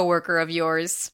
coworker of yours.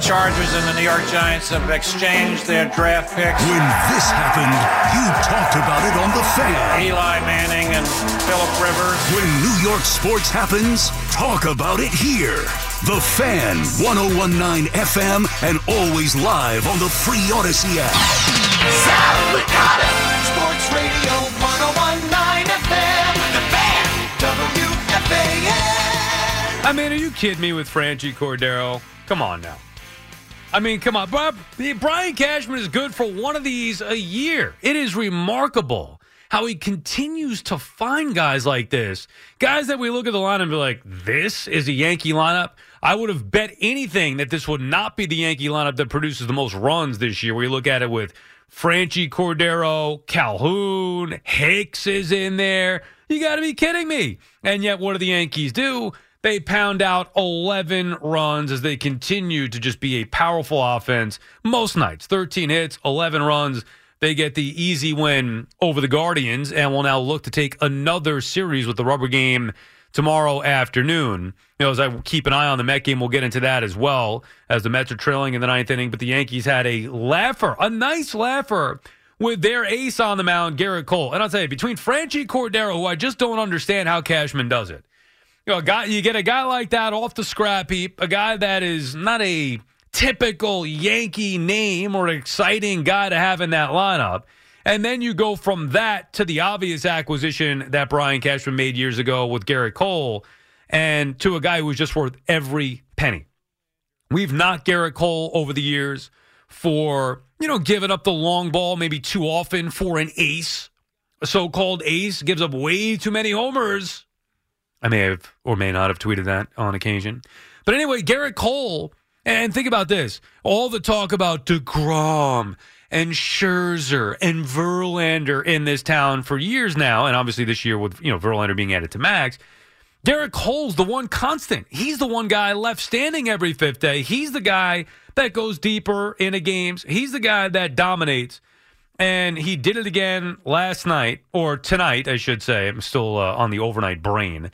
Chargers and the New York Giants have exchanged their draft picks. When this happened, you talked about it on The Fan. Eli Manning and Philip Rivers. When New York sports happens, talk about it here. The Fan, 1019 FM, and always live on the free Audacy app. South Dakota Sports Radio 1019 FM. The Fan, WFAN. I mean, are you kidding me with Franchy Cordero? Come on now. I mean, come on. Brian Cashman is good for one of these a year. It is remarkable how he continues to find guys like this. Guys that we look at the lineup and be like, this is a Yankee lineup. I would have bet anything that this would not be the Yankee lineup that produces the most runs this year. We look at it with Franchy Cordero, Calhoun, Hicks is in there. You got to be kidding me. And yet, what do the Yankees do? They pound out 11 runs as they continue to just be a powerful offense most nights. 13 hits, 11 runs. They get the easy win over the Guardians and will now look to take another series with the rubber game tomorrow afternoon. You know, as I keep an eye on the Met game, we'll get into that as well as the Mets are trailing in the ninth inning. But the Yankees had a laugher, a nice laugher with their ace on the mound, Gerrit Cole. And I'll tell you, between Franchy Cordero, who I just don't understand how Cashman does it you know, guy you get a guy like that off the scrap heap, a guy that is not a typical Yankee name or exciting guy to have in that lineup. And then you go from that to the obvious acquisition that Brian Cashman made years ago with Gerrit Cole and to a guy who was just worth every penny. We've knocked Gerrit Cole over the years for, you know, giving up the long ball maybe too often for an ace. A so called ace gives up way too many homers. I may have or may not have tweeted that on occasion. But anyway, Gerrit Cole, and think about this all the talk about DeGrom and Scherzer and Verlander in this town for years now, and obviously this year with you know Verlander being added to Max. Gerrit Cole's the one constant. He's the one guy left standing every fifth day. He's the guy that goes deeper into games. He's the guy that dominates. And he did it again last night, or tonight, I should say. I'm still uh, on the overnight brain.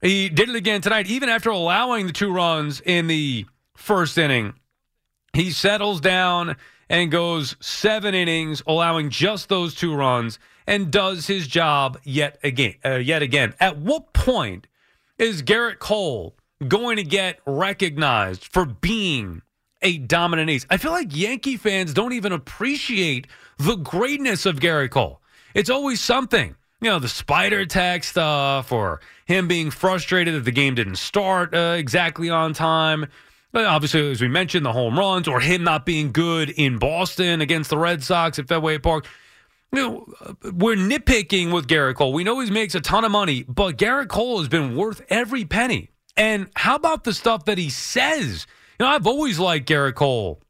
He did it again tonight, even after allowing the two runs in the first inning. He settles down and goes seven innings, allowing just those two runs, and does his job yet again. Uh, yet again, at what point is Gerrit Cole going to get recognized for being a dominant ace? I feel like Yankee fans don't even appreciate the greatness of Gerrit Cole. It's always something you know, the Spider Tack stuff or him being frustrated that the game didn't start uh, exactly on time. But obviously, as we mentioned, the home runs or him not being good in Boston against the Red Sox at Fenway Park. You know, we're nitpicking with Gerrit Cole. We know he makes a ton of money, but Gerrit Cole has been worth every penny. And how about the stuff that he says? You know, I've always liked Gerrit Cole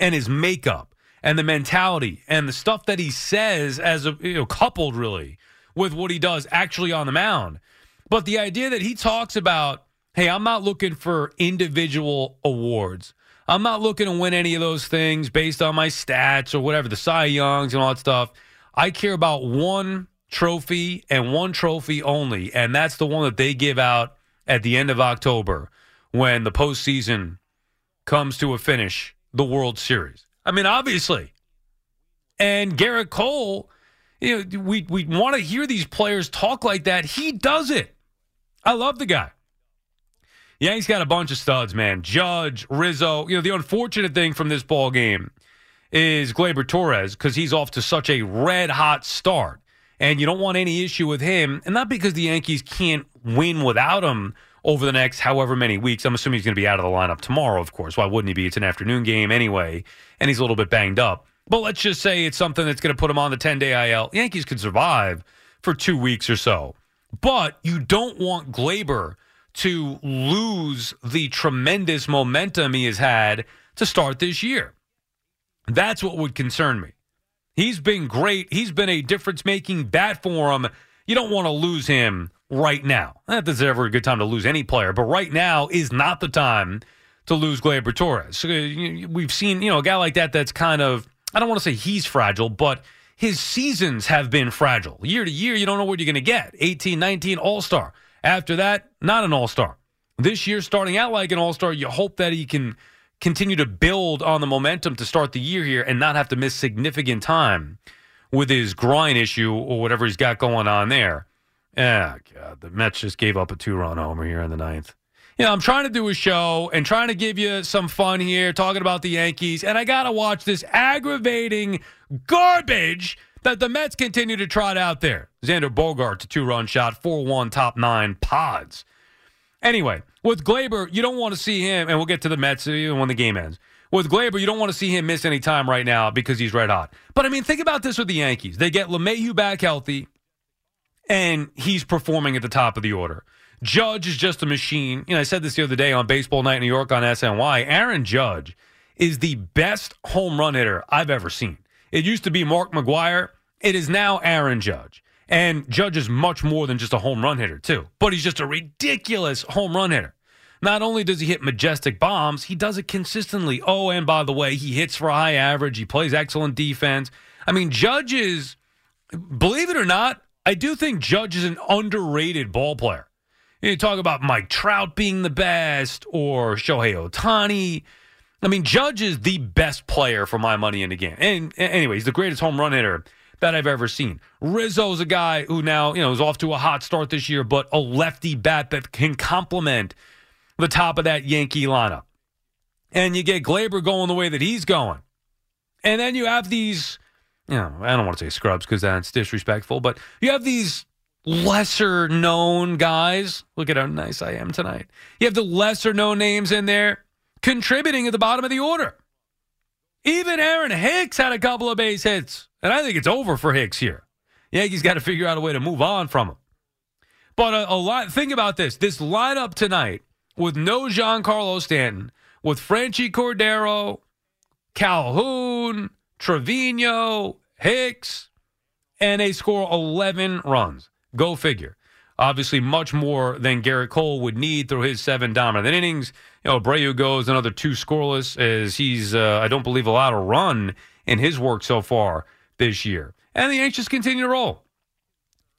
and his makeup and the mentality and the stuff that he says as a you know, coupled really with what he does actually on the mound. But the idea that he talks about hey, I'm not looking for individual awards. I'm not looking to win any of those things based on my stats or whatever, the Cy Youngs and all that stuff. I care about one trophy and one trophy only, and that's the one that they give out at the end of October when the postseason comes to a finish, the World Series. I mean, obviously. And Gerrit Cole, you know, we we want to hear these players talk like that. He does it. I love the guy. Yeah, he's got a bunch of studs, man. Judge, Rizzo. You know, the unfortunate thing from this ball game is Gleyber Torres because he's off to such a red hot start. And you don't want any issue with him. And not because the Yankees can't win without him over the next however many weeks. I'm assuming he's going to be out of the lineup tomorrow, of course. Why wouldn't he be? It's an afternoon game anyway. And he's a little bit banged up. But let's just say it's something that's going to put him on the 10 day IL. Yankees could survive for two weeks or so. But you don't want Gleyber to lose the tremendous momentum he has had to start this year. That's what would concern me. He's been great. He's been a difference making bat for him. You don't want to lose him right now. That there's ever a good time to lose any player, but right now is not the time to lose Gleyber Torres. Uh, we've seen, you know, a guy like that that's kind of, I don't want to say he's fragile, but his seasons have been fragile. Year to year, you don't know what you're going to get. 18, 19, all star. After that, not an all star. This year, starting out like an all star, you hope that he can continue to build on the momentum to start the year here and not have to miss significant time with his groin issue or whatever he's got going on there. Ah, God, the Mets just gave up a two run homer here in the ninth. You know, I'm trying to do a show and trying to give you some fun here, talking about the Yankees, and I got to watch this aggravating garbage that the Mets continue to trot out there. Xander Bogaerts, a two run shot, 4 1 top nine pods. Anyway, with Gleyber, you don't want to see him, and we'll get to the Mets even when the game ends. With Gleyber, you don't want to see him miss any time right now because he's red hot. But I mean, think about this with the Yankees. They get LeMahieu back healthy, and he's performing at the top of the order. Judge is just a machine. You know, I said this the other day on Baseball Night in New York on SNY. Aaron Judge is the best home run hitter I've ever seen. It used to be Mark McGwire. It is now Aaron Judge. And Judge is much more than just a home run hitter, too. But he's just a ridiculous home run hitter. Not only does he hit majestic bombs, he does it consistently. Oh, and by the way, he hits for high average. He plays excellent defense. I mean, Judge is, believe it or not, I do think Judge is an underrated ball player. You talk about Mike Trout being the best or Shohei Ohtani. I mean, Judge is the best player for my money in the game. And anyway, he's the greatest home run hitter that I've ever seen. Rizzo's a guy who now, you know, is off to a hot start this year, but a lefty bat that can complement the top of that Yankee lineup. And you get Gleyber going the way that he's going. And then you have these, you know, I don't want to say scrubs because that's disrespectful, but you have these lesser known guys. Look at how nice I am tonight. You have the lesser known names in there contributing at the bottom of the order. Even Aaron Hicks had a couple of base hits. And I think it's over for Hicks here. Yankees got to figure out a way to move on from him. But a, a lot, think about this. This lineup tonight with no Giancarlo Stanton, with Franchy Cordero, Calhoun, Trevino, Hicks, and they score 11 runs. Go figure. Obviously, much more than Gerrit Cole would need through his seven dominant innings. You know, Abreu goes another two scoreless as he's, uh, I don't believe, allowed a run in his work so far this year. And the Yankees continue to roll.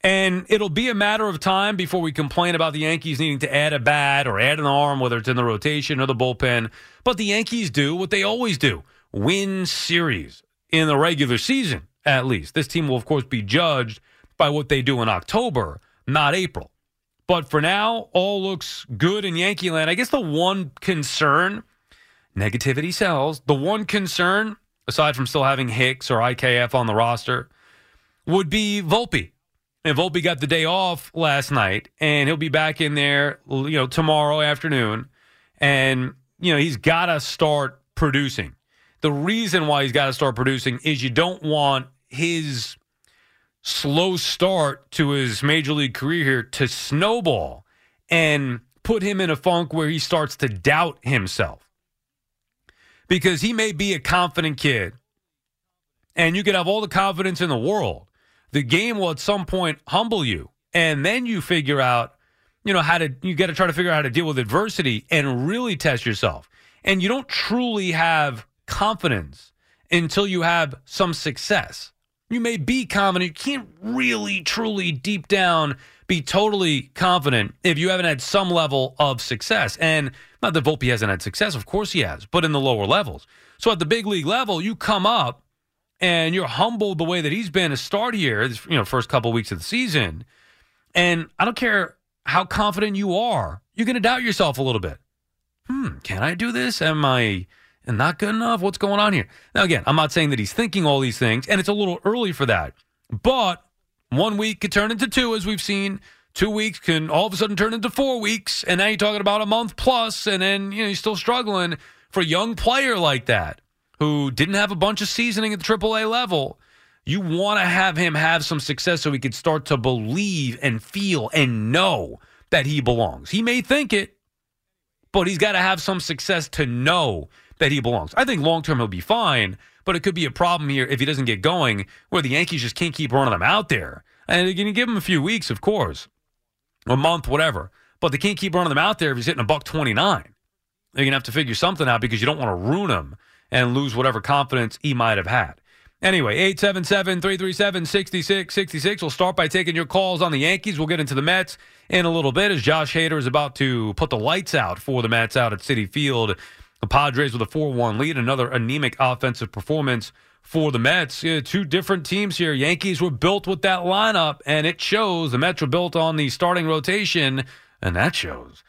And it'll be a matter of time before we complain about the Yankees needing to add a bat or add an arm, whether it's in the rotation or the bullpen. But the Yankees do what they always do win series in the regular season, at least. This team will, of course, be judged by what they do in October, not April. But for now, all looks good in Yankee land. I guess the one concern, negativity sells. The one concern, aside from still having Hicks or IKF on the roster, would be Volpe. And Volpe got the day off last night, and he'll be back in there, you know, tomorrow afternoon. And, you know, he's got to start producing. The reason why he's got to start producing is you don't want his slow start to his major league career here to snowball and put him in a funk where he starts to doubt himself. Because he may be a confident kid, and you could have all the confidence in the world. The game will at some point humble you, and then you figure out, you know, how to, you got to try to figure out how to deal with adversity and really test yourself. And you don't truly have confidence until you have some success. You may be confident, you can't really, truly, deep down, be totally confident if you haven't had some level of success. And not that Volpe hasn't had success, of course he has, but in the lower levels. So at the big league level, you come up and you're humbled the way that he's been to start here, you know, first couple weeks of the season. And I don't care how confident you are, you're going to doubt yourself a little bit. Hmm, can I do this? Am I not good enough? What's going on here? Now, again, I'm not saying that he's thinking all these things, and it's a little early for that. But one week could turn into two, as we've seen. Two weeks can all of a sudden turn into four weeks, and now you're talking about a month plus, and then you know you're still struggling for a young player like that who didn't have a bunch of seasoning at the AAA level. You want to have him have some success so he could start to believe and feel and know that he belongs. He may think it, but he's got to have some success to know that he belongs. I think long term he'll be fine, but it could be a problem here if he doesn't get going where the Yankees just can't keep running him out there. And going to give him a few weeks, of course, a month, whatever. But they can't keep running them out there if he's hitting a buck 29. They're going to have to figure something out because you don't want to ruin him and lose whatever confidence he might have had. Anyway, 877 337 6666. We'll start by taking your calls on the Yankees. We'll get into the Mets in a little bit as Josh Hader is about to put the lights out for the Mets out at Citi Field. The Padres with a 4 1 lead, another anemic offensive performance for the Mets. Two different teams here. Yankees were built with that lineup, and it shows. The Mets were built on the starting rotation, and that shows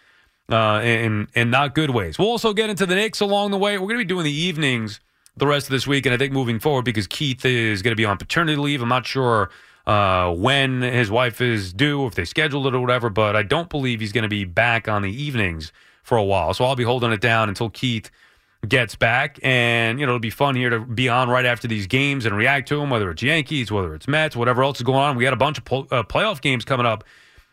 uh, in in not good ways. We'll also get into the Knicks along the way. We're going to be doing the evenings the rest of this week, and I think moving forward because Keith is going to be on paternity leave. I'm not sure uh, when his wife is due, if they scheduled it or whatever, but I don't believe he's going to be back on the evenings for a while. So I'll be holding it down until Keith gets back, and you know it'll be fun here to be on right after these games and react to them, whether it's Yankees, whether it's Mets, whatever else is going on. We got a bunch of po- uh, playoff games coming up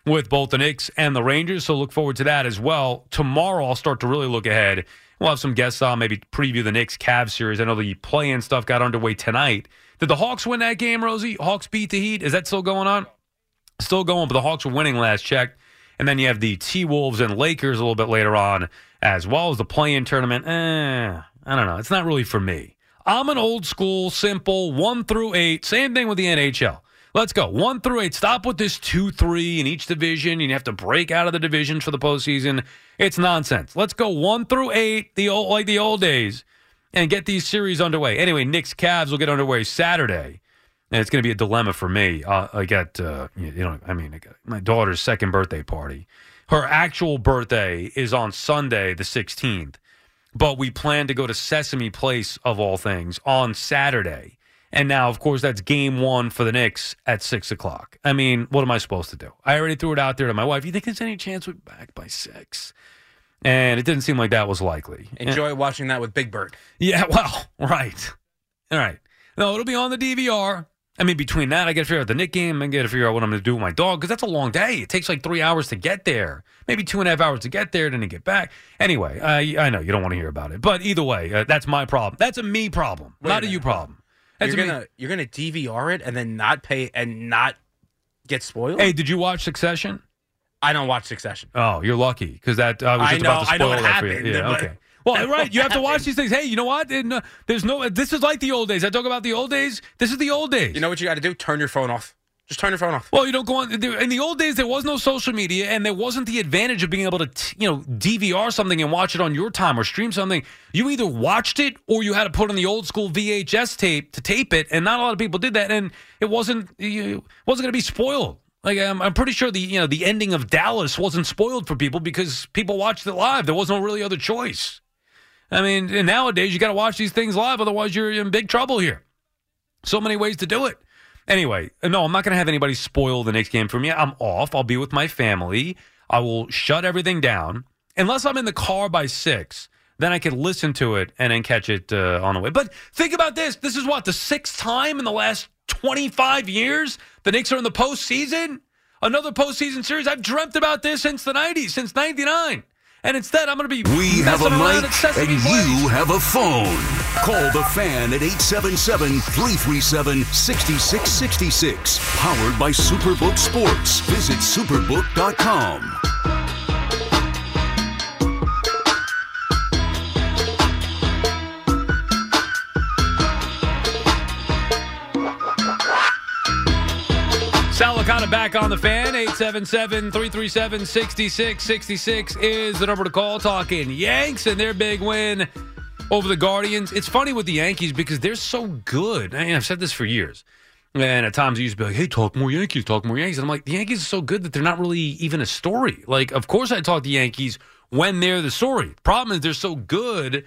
with both the Knicks and the Rangers. So look forward to that as well. Tomorrow, I'll start to really look ahead. We'll have some guests on, maybe preview the Knicks Cavs series. I know the play in stuff got underway tonight. Did the Hawks win that game, Rosie? Hawks beat the Heat. Is that still going on? Still going, but the Hawks were winning last check. And then you have the T Wolves and Lakers a little bit later on, as well as the play in tournament. Eh, I don't know. It's not really for me. I'm an old school, simple one through eight. Same thing with the NHL. Let's go. One through eight. Stop with this two, three in each division. You have to break out of the divisions for the postseason. It's nonsense. Let's go one through eight, the old like the old days, and get these series underway. Anyway, Knicks Cavs will get underway Saturday. And it's going to be a dilemma for me. Uh, I got, uh, you know, I mean, I got my daughter's second birthday party. Her actual birthday is on Sunday, the 16th, but we plan to go to Sesame Place, of all things, on Saturday. And now, of course, that's game one for the Knicks at six o'clock. I mean, what am I supposed to do? I already threw it out there to my wife. You think there's any chance we're back by six? And it didn't seem like that was likely. Enjoy watching that with Big Bird. Yeah, well, right. All right. No, it'll be on the DVR. I mean, between that, I got to figure out the Nick game. I got to figure out what I'm going to do with my dog because that's a long day. It takes like three hours to get there, maybe two and a half hours to get there, then to get back. Anyway, I I know you don't want to hear about it, but either way, uh, that's my problem. That's a me problem, Wait not a minute. you problem. That's You're a gonna you're gonna DVR it and then not pay and not get spoiled. Hey, did you watch Succession? I don't watch Succession. Oh, you're lucky because that I was I just know- about to I know spoil what that for you. happened, Yeah, okay. Well, right, you have to watch these things. Hey, you know what? There's no. This is like the old days. I talk about the old days. This is the old days. You know what you got to do? Turn your phone off. Just turn your phone off. Well, you don't go on. In the old days, there was no social media, and there wasn't the advantage of being able to, t- you know, DVR something and watch it on your time or stream something. You either watched it or you had to put on the old school VHS tape to tape it, and not a lot of people did that, and it wasn't you wasn't going to be spoiled. Like I'm, I'm pretty sure the you know the ending of Dallas wasn't spoiled for people because people watched it live. There was no really other choice. I mean, and nowadays you got to watch these things live, otherwise you're in big trouble here. So many ways to do it. Anyway, no, I'm not going to have anybody spoil the next game for me. I'm off. I'll be with my family. I will shut everything down unless I'm in the car by six. Then I can listen to it and then catch it uh, on the way. But think about this. This is what the sixth time in the last 25 years the Knicks are in the postseason. Another postseason series. I've dreamt about this since the 90s, since 99. And instead, I'm going to be We have a mic and you have a phone. Call the fan at 877 337 6666. Powered by Superbook Sports. Visit superbook.com. Licata back on the fan. 877 337 6666 is the number to call. Talking Yanks and their big win over the Guardians. It's funny with the Yankees because they're so good. I mean, I've said this for years. And at times I used to be like, hey, talk more Yankees, talk more Yankees. And I'm like, the Yankees are so good that they're not really even a story. Like, of course I talk the Yankees when they're the story. Problem is they're so good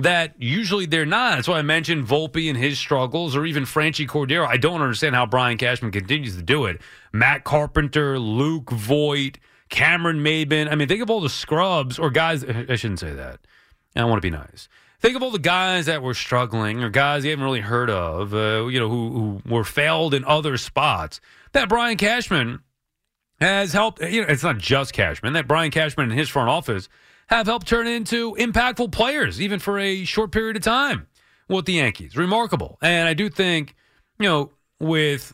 that usually they're not. That's why I mentioned Volpe and his struggles, or even Franchy Cordero. I don't understand how Brian Cashman continues to do it. Matt Carpenter, Luke Voit, Cameron Maybin. I mean, think of all the scrubs or guys. I shouldn't say that. I want to be nice. Think of all the guys that were struggling or guys you haven't really heard of, uh, you know, who, who were failed in other spots. That Brian Cashman has helped. You know, it's not just Cashman. That Brian Cashman and his front office have helped turn into impactful players, even for a short period of time with the Yankees. Remarkable. And I do think, you know, with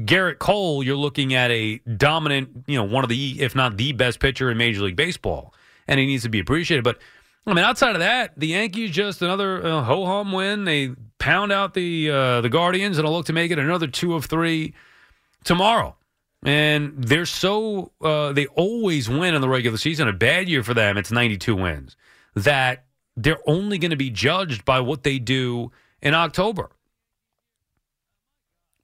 Gerrit Cole, you're looking at a dominant, you know, one of the, if not the best pitcher in Major League Baseball, and he needs to be appreciated. But I mean, outside of that, the Yankees just another uh, ho hum win. They pound out the uh, the Guardians, and will look to make it another two of three tomorrow. And they're so uh, they always win in the regular season. A bad year for them, it's 92 wins. That they're only going to be judged by what they do in October.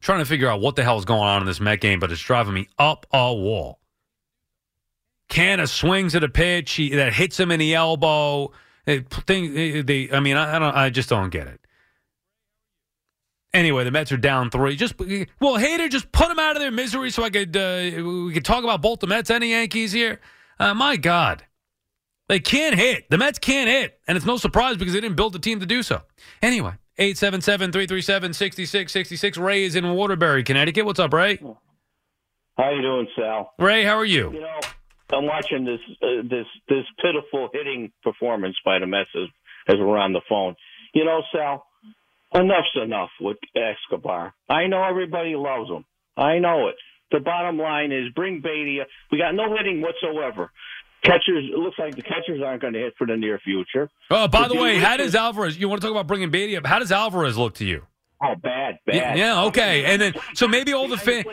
trying to figure out what the hell is going on in this Met game, but it's driving me up a wall. Canha swings at a pitch he, that hits him in the elbow. It, thing, they, I mean, I, I don't, I just don't get it. Anyway, the Mets are down three. Just well, Hader, just put them out of their misery so I could uh, we could talk about both the Mets and the Yankees here. Uh, my God, they can't hit. The Mets can't hit, and it's no surprise because they didn't build the team to do so. Anyway, 877-337-6666. Ray is in Waterbury, Connecticut. What's up, Ray? How you doing, Sal? Ray, how are you? You know, I'm watching this uh, this this pitiful hitting performance by the Mets as, as we're on the phone. You know, Sal, enough's enough with Escobar. I know everybody loves him. I know it. The bottom line is bring Baty. We got no hitting whatsoever. Catchers, it looks like the catchers aren't going to hit for the near future. Oh, by the But way, how does Alvarez? You want to talk about bringing Baty up? How does Alvarez look to you? Oh, bad, Yeah, bad. yeah, okay. And then so maybe all the fans.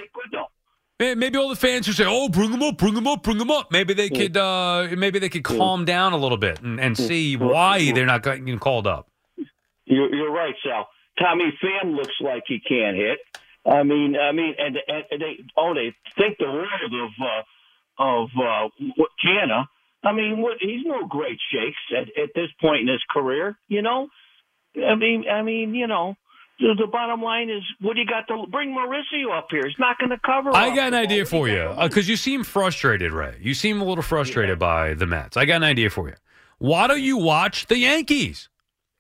Maybe all the fans who say, "Oh, bring him up, bring him up, bring him up." Maybe they hmm. could, uh, maybe they could hmm. calm down a little bit and, and hmm. see why they're not getting called up. You're, you're right, Sal. Tommy Pham looks like he can't hit. I mean, I mean, and, and they oh they think the world of uh, of uh, what Canha. I mean, what, he's no great shakes at, at this point in his career. You know, I mean, I mean, you know, the, the bottom line is, what do you got to bring Mauricio up here? He's not going to cover. I got an idea for you because you seem frustrated, Ray. You seem a little frustrated by the Mets. I got an idea for you. Why don't you watch the Yankees?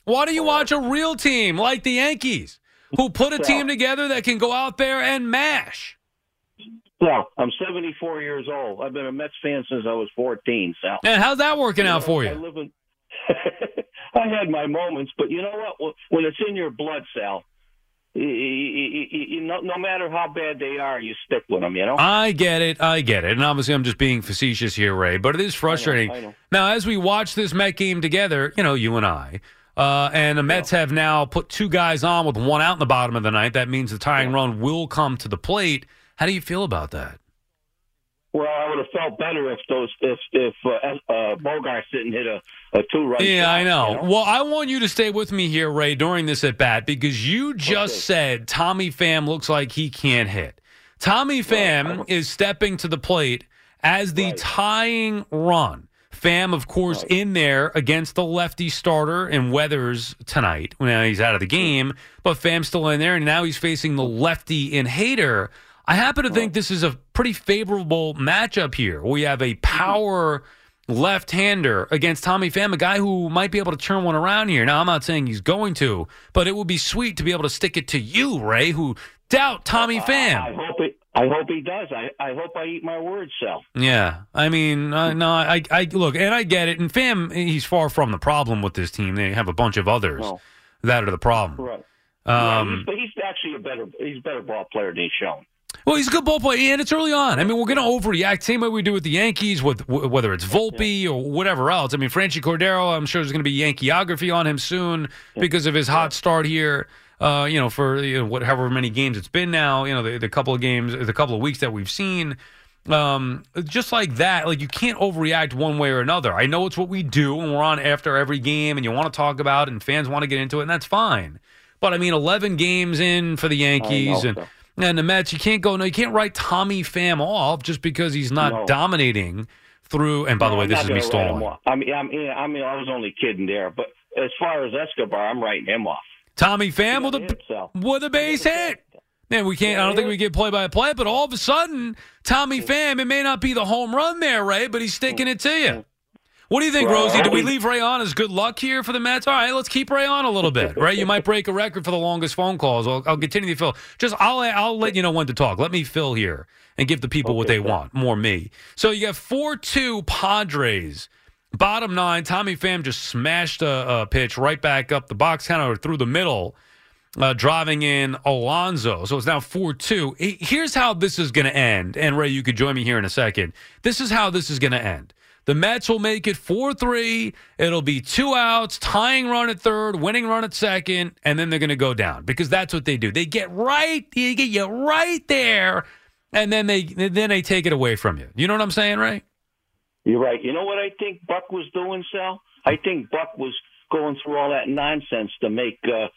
Why don't you watch a real team like the Yankees who put a team together that can go out there and mash? Well, I'm 74 years old. I've been a Mets fan since I was 14. Sal. And how's that working out for you? I live in. I had my moments, but you know what? When it's in your blood, Sal, you, you, you, you, no, no matter how bad they are, you stick with them. You know. I get it. I get it. And obviously, I'm just being facetious here, Ray, but it is frustrating. I know. Now, as we watch this Met game together, you know, you and I, uh, and the Mets have now put two guys on with one out in the bottom of the ninth. That means the tying run will come to the plate. How do you feel about that? Well, I would have felt better if those if if uh, uh, Bogaerts didn't hit a, a two run. Yeah, I know. Well, I want you to stay with me here, Ray, during this at bat because you just said Tommy Pham looks like he can't hit. Tommy Pham is stepping to the plate as the tying run. Pham, of course, in there against the lefty starter and Weathers tonight. Now he's out of the game, but Pham's still in there, and now he's facing the lefty in Hader. I happen to think this is a pretty favorable matchup here. We have a power left-hander against Tommy Pham, a guy who might be able to turn one around here. Now, I'm not saying he's going to, but it would be sweet to be able to stick it to you, Ray, who doubt Tommy I hope it. I hope he does. I, I hope I eat my words, Sal. Yeah, I mean, uh, no, I, I look, and I get it. And Pham, he's far from the problem with this team. They have a bunch of others No. that are the problem. Right. Um, he's, he's actually a better he's a better ball player than he's shown. Well, he's a good ball player, and it's early on. I mean, we're going to overreact, same way we do with the Yankees, with w- whether it's Volpe or whatever else. I mean, Franchy Cordero, I'm sure there's going to be Yankeeography on him soon because of his hot start here. Uh, you know, for you know, whatever many games it's been now. You know, the, the couple of games, the couple of weeks that we've seen. Um, just like that, like you can't overreact one way or another. I know it's what we do, and we're on after every game, and you want to talk about it, and fans want to get into it, and that's fine. But I mean, eleven games in for the Yankees, and and the Mets, you can't go. No, you can't write Tommy Pham off just because he's not No. dominating through. And by the way, I'm this is me gonna write him stalling. I mean, I mean, I mean, I was only kidding there. But as far as Escobar, I'm writing him off. Tommy Pham with a with a base hit. Man, we can't. I don't think we get play by play, but all of a sudden, Tommy Pham, it may not be the home run there, Ray, but he's sticking it to you. What do you think, Rosie? Do we leave Ray on as good luck here for the Mets? All right, let's keep Ray on a little bit. Ray, you might break a record for the longest phone calls. I'll, I'll continue to fill. Just I'll I'll let you know when to talk. Let me fill here and give the people what they want. More me. So you got four two Padres. Bottom nine, Tommy Pham just smashed a, a pitch right back up the box, kind of through the middle uh, driving in Alonzo. So it's now 4 2. Here's how this is going to end. And Ray, you could join me here in a second. This is how this is going to end. The Mets will make it 4 3. It'll be two outs, tying run at third, winning run at second, and then they're going to go down because that's what they do. They get right, they get you right there, and then they then they take it away from you. You know what I'm saying, Ray? You're right. You know what I think Buck was doing, Sal? I think Buck was going through all that nonsense to make uh,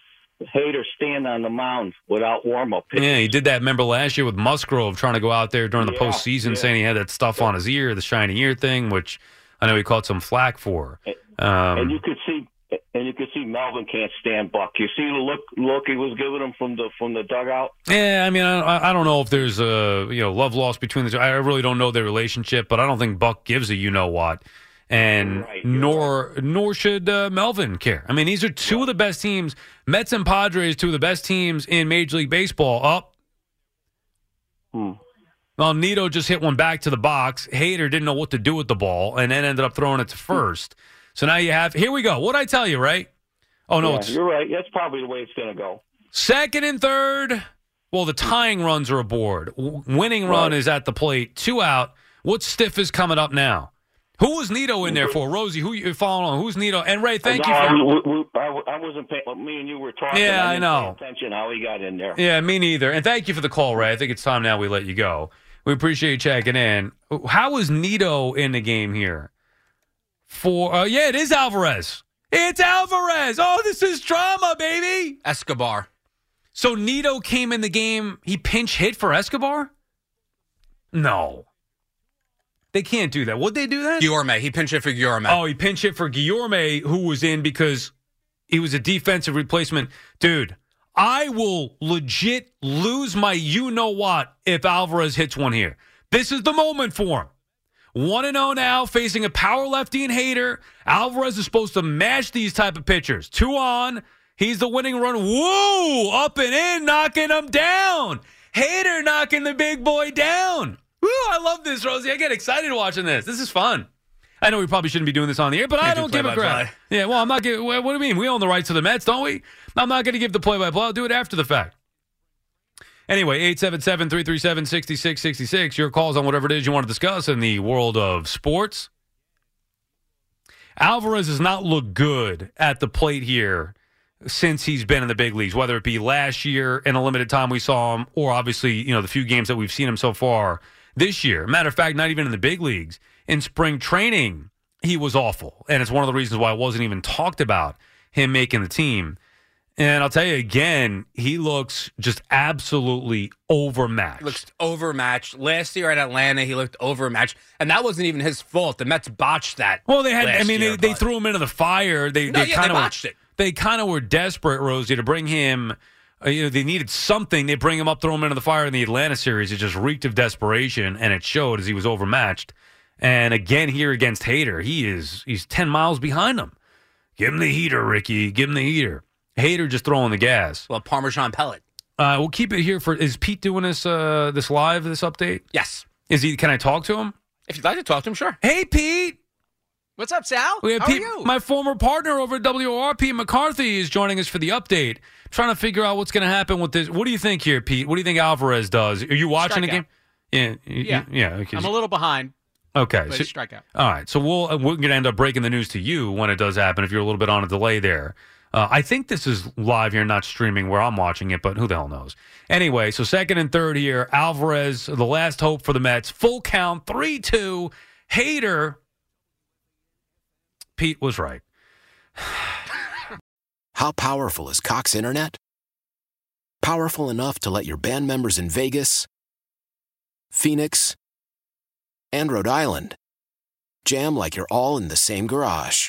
Hader stand on the mound without warm up. Yeah, he did that. Remember last year with Musgrove trying to go out there during the Yeah, postseason, yeah. saying he had that stuff on his ear, the shiny ear thing, which I know he caught some flack for. Um, and you could see, and you can see Melvin can't stand Buck. You see the look, look he was giving him from the from the dugout. yeah, I mean, I, I don't know if there's a you know love lost between the two. I really don't know their relationship, but I don't think Buck gives a you know what, and Right, nor nor should uh, Melvin care. I mean, these are two of the best teams. Mets and Padres, two of the best teams in Major League Baseball. Up. Hmm. Well, Nido just hit one back to the box. Hader didn't know what to do with the ball, and then ended up throwing it to first. So now you have. Here we go. What I tell you, right? Oh no, Yeah, it's you're right. That's probably the way it's going to go. second and third. Well, the tying runs are aboard. Winning run Right. is at the plate. Two out. What stiff is coming up now? Who was Nido in there mm-hmm. for? Rosie, who you following on? Who's Nido? And Ray, thank you No, for. we- we- I, I wasn't paying. Me and you were talking. Yeah, I didn't know. Attention how he got in there. Yeah, me neither. And thank you for the call, Ray. I think it's time now we let you go. We appreciate you checking in. How was Nido in the game here? For uh, yeah, it is Alvarez. It's Alvarez. Oh, this is drama, baby. Escobar. So Nido came in the game. He pinch hit for Escobar. No, they can't do that. Would they do that? Guillorme. He pinched hit for Guillorme. Oh, he pinch hit for Guillorme, who was in because he was a defensive replacement. Dude, I will legit lose my you know what if Alvarez hits one here. This is the moment for him. 1 and 0 now, facing a power lefty and Hader. Alvarez is supposed to mash these type of pitchers. Two on. He's the winning run. Woo! Up and in, knocking him down. Hader knocking the big boy down. Woo! I love this, Rosie. I get excited watching this. This is fun. I know we probably shouldn't be doing this on the air, but I Can't do don't give a crap. Yeah, well, I'm not giving. What do you mean? We own the rights to the Mets, don't we? I'm not going to give the play-by-play. I'll do it after the fact. Anyway, 877 337 6666. Your calls on whatever it is you want to discuss in the world of sports. Alvarez has not looked good at the plate here since he's been in the big leagues, whether it be last year in a limited time we saw him, or obviously, you know, the few games that we've seen him so far this year. Matter of fact, not even in the big leagues. In spring training, he was awful. And it's one of the reasons why it wasn't even talked about him making the team. And I'll tell you again, he looks just absolutely overmatched. looks overmatched. Last year at Atlanta, he looked overmatched, and that wasn't even his fault. The Mets botched that. Well, they had. I mean, year, they, they threw him into the fire. They No, they yeah, kind of botched it. They kind of were desperate, Rosie, to bring him. Uh, you know, they needed something. They bring him up, throw him into the fire in the Atlanta series. It just reeked of desperation, and it showed as he was overmatched. And again, here against Hader, he is he's ten miles behind him. Give him the heater, Ricky. Give him the heater. Hader just throwing the gas. Well, Parmesan pellet. Uh, we'll keep it here for. Is Pete doing this? Uh, this live? This update? Yes. Is he? Can I talk to him? If you'd like to talk to him, sure. Hey, Pete. What's up, Sal? We have How Pete, are you? my former partner over at WR, Pete McCarthy, is joining us for the update. trying to figure out what's going to happen with this. What do you think here, Pete? What do you think Alvarez does? Are you watching the game? Yeah, Yeah. yeah. Okay. I'm a little behind, okay. so- strikeout. all right. So we'll we're going to end up breaking the news to you when it does happen. If you're a little bit on a delay there, Uh, I think this is live here, not streaming where I'm watching it, but who the hell knows? Anyway, so second and third here, Alvarez, the last hope for the Mets. Full count, 3 2. Hader. Pete was right. How powerful is Cox Internet? Powerful enough to let your band members in Vegas, Phoenix, and Rhode Island jam like you're all in the same garage.